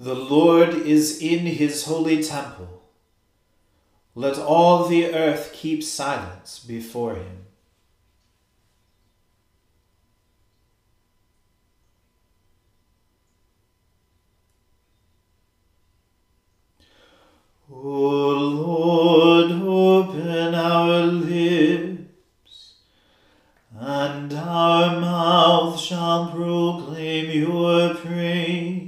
The Lord is in his holy temple. Let all the earth keep silence before him. O Lord, open our lips, and our mouth shall proclaim your praise.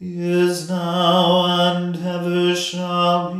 is now, and ever shall be,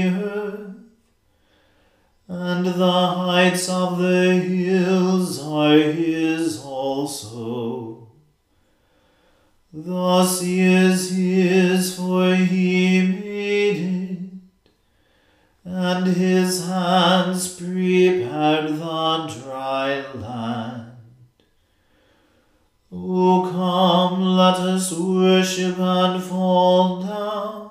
earth, and the heights of the hills are his also. Thus is his, for he made it, and his hands prepared the dry land. O come, let us worship and fall down,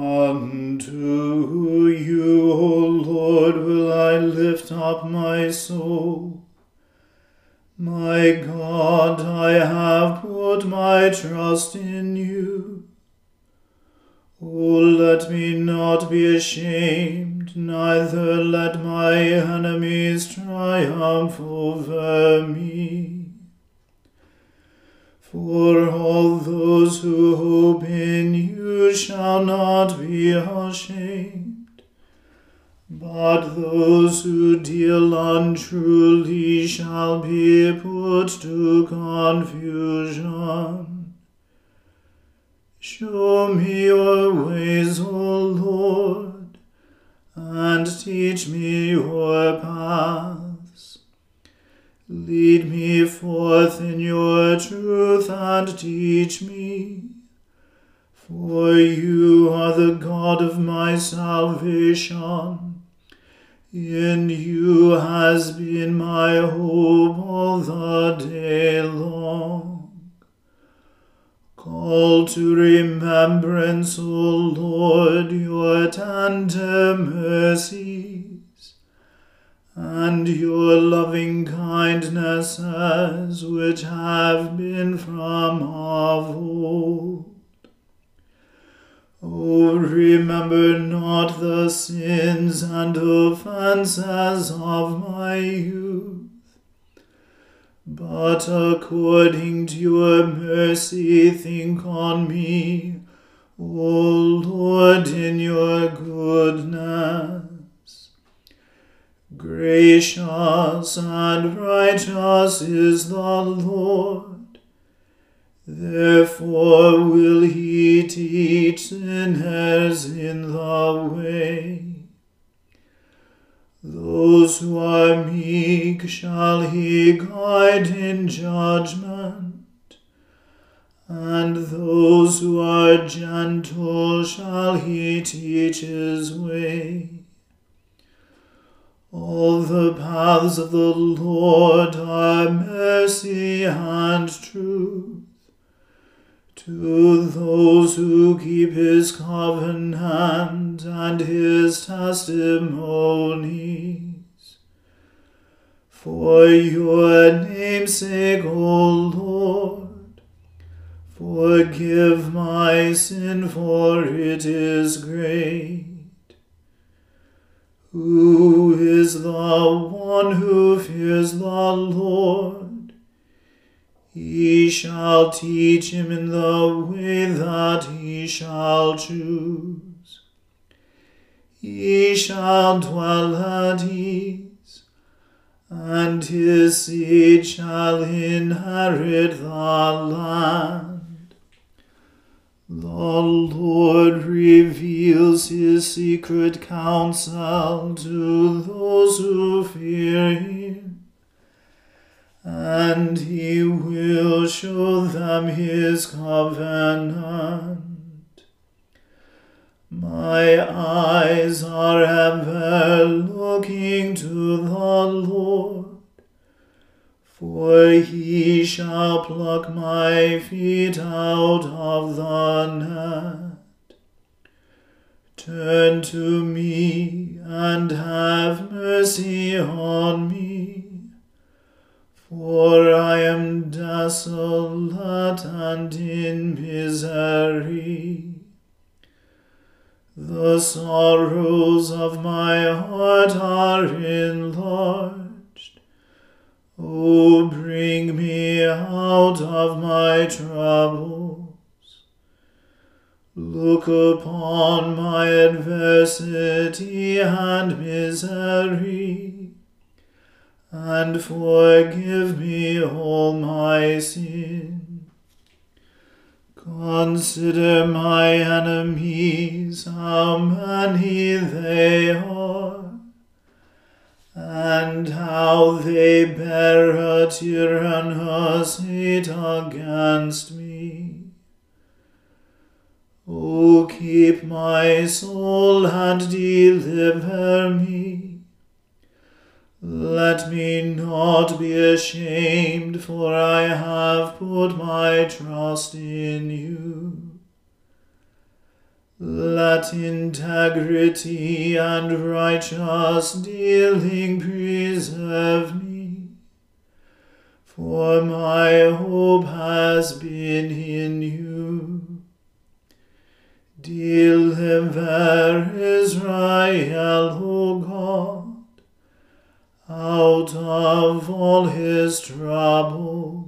Unto teach me your paths. Lead me forth in your truth and teach me. For you are the God of my salvation. In you has been my hope all the day long. Call to remembrance, O Lord, your tender mercies and your loving kindnesses which have been from of old. Oh, remember not the sins and offences of my youth, but according to your mercy think on me, O Lord, in your goodness. Gracious and righteous is the Lord Therefore will he teach sinners in the way. Those who are meek shall he guide in judgment, and those who are gentle shall he teach his way. All the paths of the Lord are mercy and truth to those who keep his covenant and his testimonies. For your name's sake, O Lord, forgive my sin, for it is great. Who is the one who fears the Lord? He shall teach him in the way that he shall choose. He shall dwell at ease, and his seed shall inherit the land. The Lord reveals his secret counsel to those who fear him and he will show them his. My heart are enlarged. O bring me out of my troubles. Look upon my adversity and misery and forgive me all my sin. Consider my enemies, how many they are, and how they bear a tyrannous hate against me. O keep my soul and deliver me let me not be ashamed, for I have put my trust in you. Let integrity and righteous dealing preserve me, for my hope has been in you. Deliver Israel, O God out of all his troubles.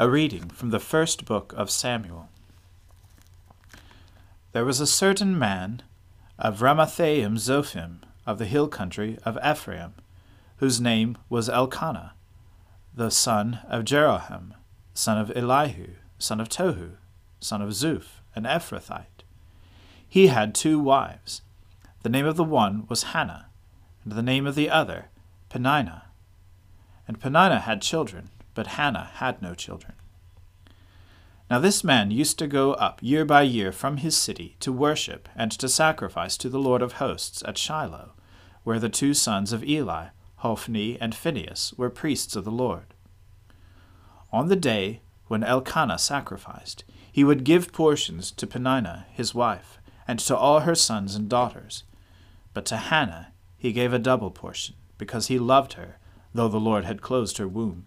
A reading from the first book of Samuel. There was a certain man of Ramathaim Zophim of the hill country of Ephraim, whose name was Elkanah, the son of Jeroham, son of Elihu, son of Tohu, son of Zuph, an Ephrathite. He had two wives. The name of the one was Hannah, and the name of the other Peninnah. And Peninnah had children but Hannah had no children. Now this man used to go up year by year from his city to worship and to sacrifice to the Lord of hosts at Shiloh, where the two sons of Eli, Hophni and Phinehas, were priests of the Lord. On the day when Elkanah sacrificed, he would give portions to Peninnah his wife, and to all her sons and daughters. But to Hannah he gave a double portion, because he loved her, though the Lord had closed her womb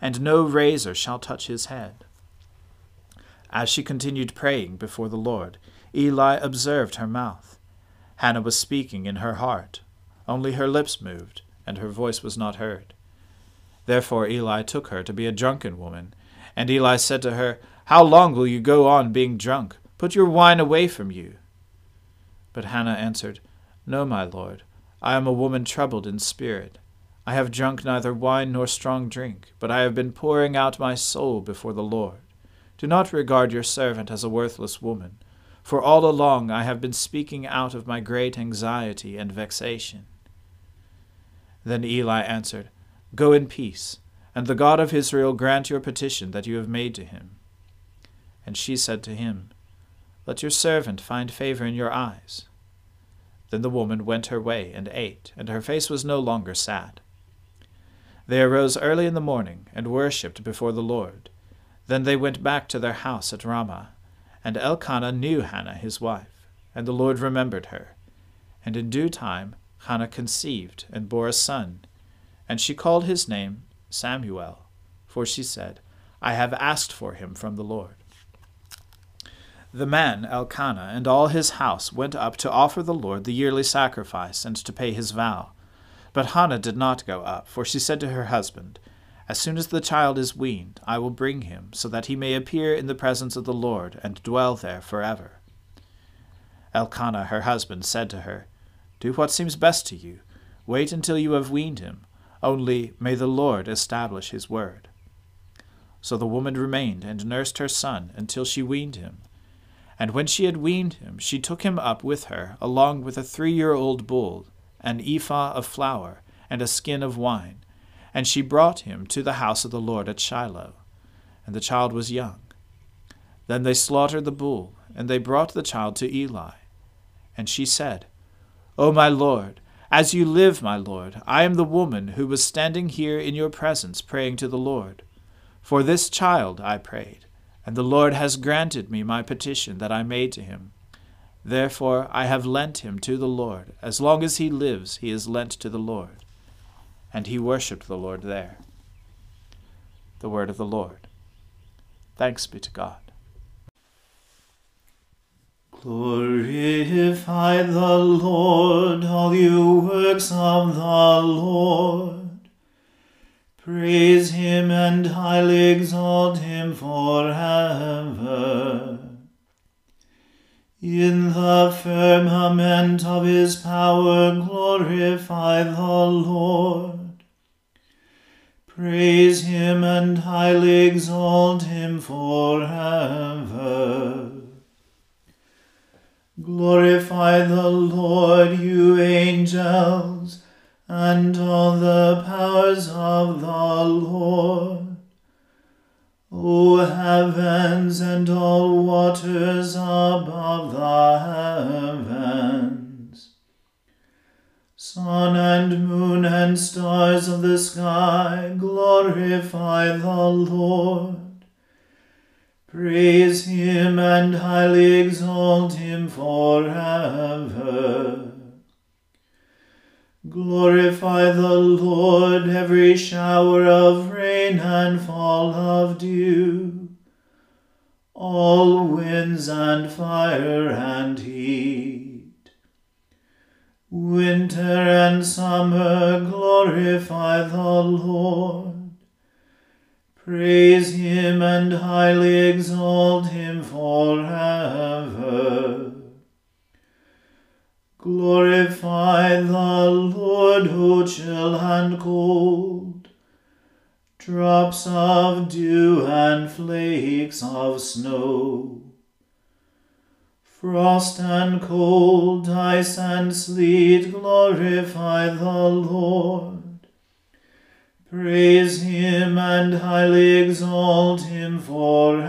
and no razor shall touch his head. As she continued praying before the Lord, Eli observed her mouth. Hannah was speaking in her heart, only her lips moved, and her voice was not heard. Therefore Eli took her to be a drunken woman, and Eli said to her, How long will you go on being drunk? Put your wine away from you. But Hannah answered, No, my lord, I am a woman troubled in spirit. I have drunk neither wine nor strong drink, but I have been pouring out my soul before the Lord. Do not regard your servant as a worthless woman, for all along I have been speaking out of my great anxiety and vexation. Then Eli answered, Go in peace, and the God of Israel grant your petition that you have made to him. And she said to him, Let your servant find favor in your eyes. Then the woman went her way and ate, and her face was no longer sad. They arose early in the morning and worshipped before the Lord. Then they went back to their house at Ramah. And Elkanah knew Hannah his wife, and the Lord remembered her. And in due time Hannah conceived and bore a son. And she called his name Samuel, for she said, I have asked for him from the Lord. The man Elkanah and all his house went up to offer the Lord the yearly sacrifice and to pay his vow. But Hannah did not go up, for she said to her husband, As soon as the child is weaned, I will bring him, so that he may appear in the presence of the Lord, and dwell there forever. Elkanah her husband said to her, Do what seems best to you. Wait until you have weaned him. Only may the Lord establish his word. So the woman remained and nursed her son until she weaned him. And when she had weaned him, she took him up with her, along with a three year old bull an ephah of flour, and a skin of wine. And she brought him to the house of the Lord at Shiloh. And the child was young. Then they slaughtered the bull, and they brought the child to Eli. And she said, O my Lord, as you live, my Lord, I am the woman who was standing here in your presence praying to the Lord. For this child I prayed, and the Lord has granted me my petition that I made to him. Therefore I have lent him to the Lord. As long as he lives, he is lent to the Lord. And he worshipped the Lord there. The word of the Lord. Thanks be to God. Glorify the Lord, all you works of the Lord. Praise him and highly exalt him forever. In the firmament of his power glorify the Lord. Praise him and highly exalt him forever. Glorify the Lord, you angels, and all the powers of the Lord. O heavens and all waters above the heavens, sun and moon and stars of the sky, glorify the Lord. Praise him and highly exalt him forever. Glorify the Lord, every shower of rain and fall of dew, all winds and fire and heat. Winter and summer glorify the Lord. Praise him and highly exalt him forever. Glorify the Lord, O chill and cold. Drops of dew and flakes of snow. Frost and cold, ice and sleet, glorify the Lord. Praise him and highly exalt him forever.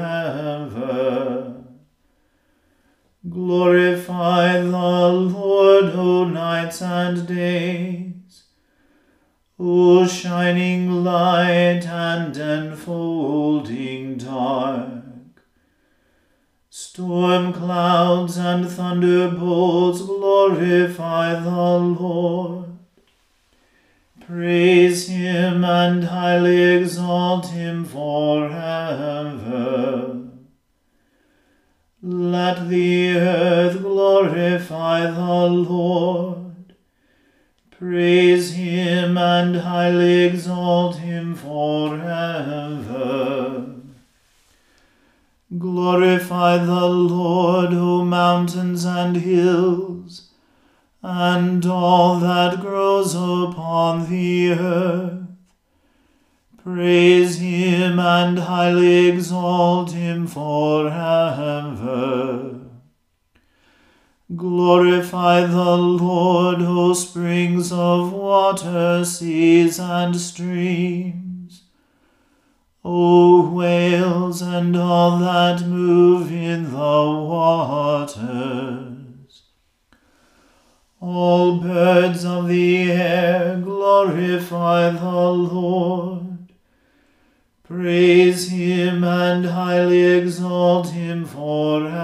Glorify the Lord, O nights and days, O shining light and enfolding dark. Storm clouds and thunderbolts glorify the Lord. Praise him and highly exalt him forever. Let the earth glorify the Lord. Praise him and highly exalt him forever. Glorify the Lord, O mountains and hills and all that grows upon the earth. Praise him and highly exalt him forever. Glorify the Lord, O springs of water, seas and streams. O whales and all that move in the water. All birds of the air glorify the Lord. Praise him and highly exalt him forever.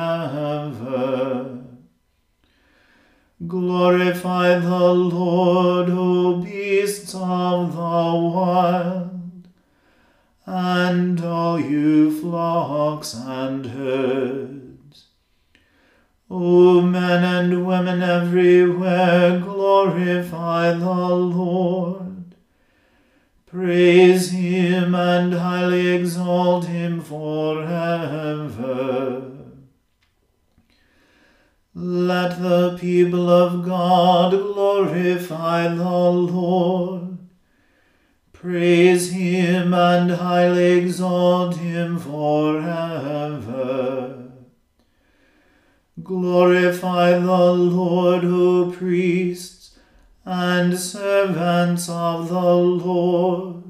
Glorify the Lord, O beasts of the wild, and all you flocks and herds. O men and women everywhere, glorify the Lord. Praise him and highly exalt him forever. Let the people of God glorify the Lord. Praise him and highly exalt him forever. Glorify the Lord, O priests and servants of the Lord.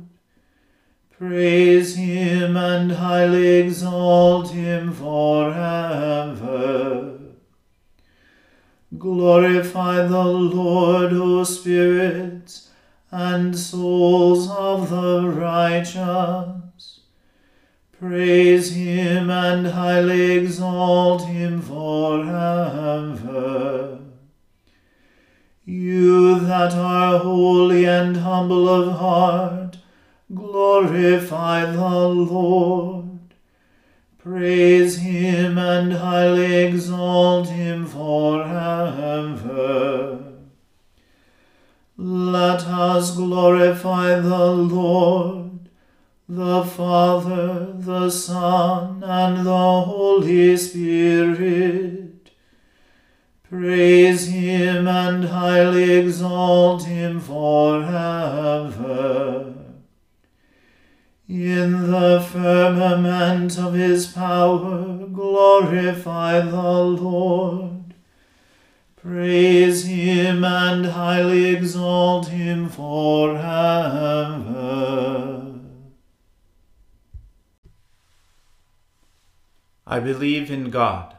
Praise him and highly exalt him forever. Glorify the Lord, O spirits and souls of the righteous. Praise him and highly exalt him forever. You that are holy and humble of heart, glorify the Lord. Praise him and highly exalt him forever. Let us glorify the Lord the Father, the Son, and the Holy Spirit. Praise him and highly exalt him forever. In the firmament of his power, glorify the Lord. Praise him and highly exalt him forever. I believe in God,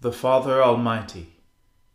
the Father Almighty,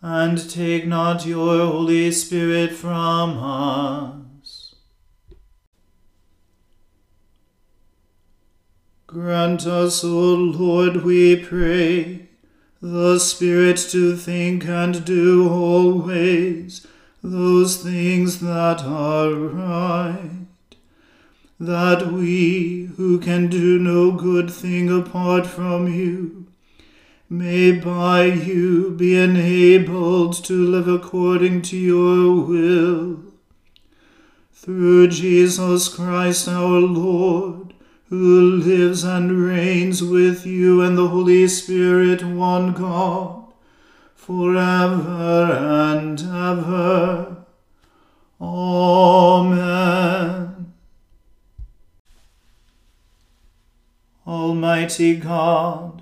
and take not your Holy Spirit from us. Grant us, O Lord, we pray, the Spirit to think and do always those things that are right, that we, who can do no good thing apart from you, may by you be enabled to live according to your will. Through Jesus Christ our Lord, who lives and reigns with you and the Holy Spirit, one God, forever and ever. Amen. Almighty God,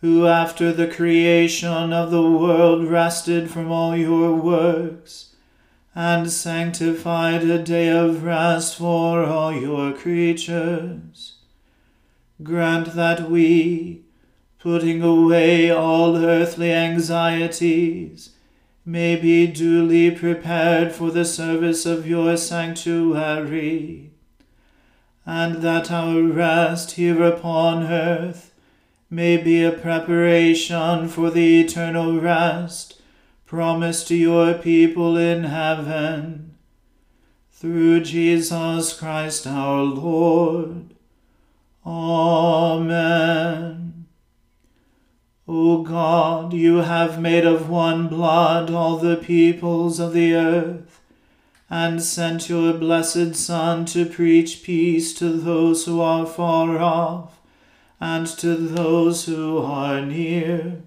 who after the creation of the world rested from all your works, and sanctified a day of rest for all your creatures grant that we, putting away all earthly anxieties, may be duly prepared for the service of your sanctuary, and that our rest here upon earth may be a preparation for the eternal rest promised to your people in heaven. Through Jesus Christ our Lord. Amen. O God, you have made of one blood all the peoples of the earth, and sent your blessed Son to preach peace to those who are far off and to those who are near.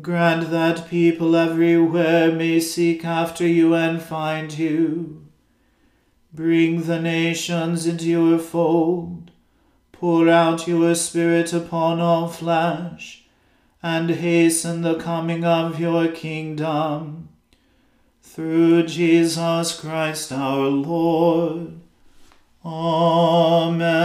Grant that people everywhere may seek after you and find you. Bring the nations into your fold. Pour out your Spirit upon all flesh, and hasten the coming of your kingdom. Through Jesus Christ our Lord. Amen.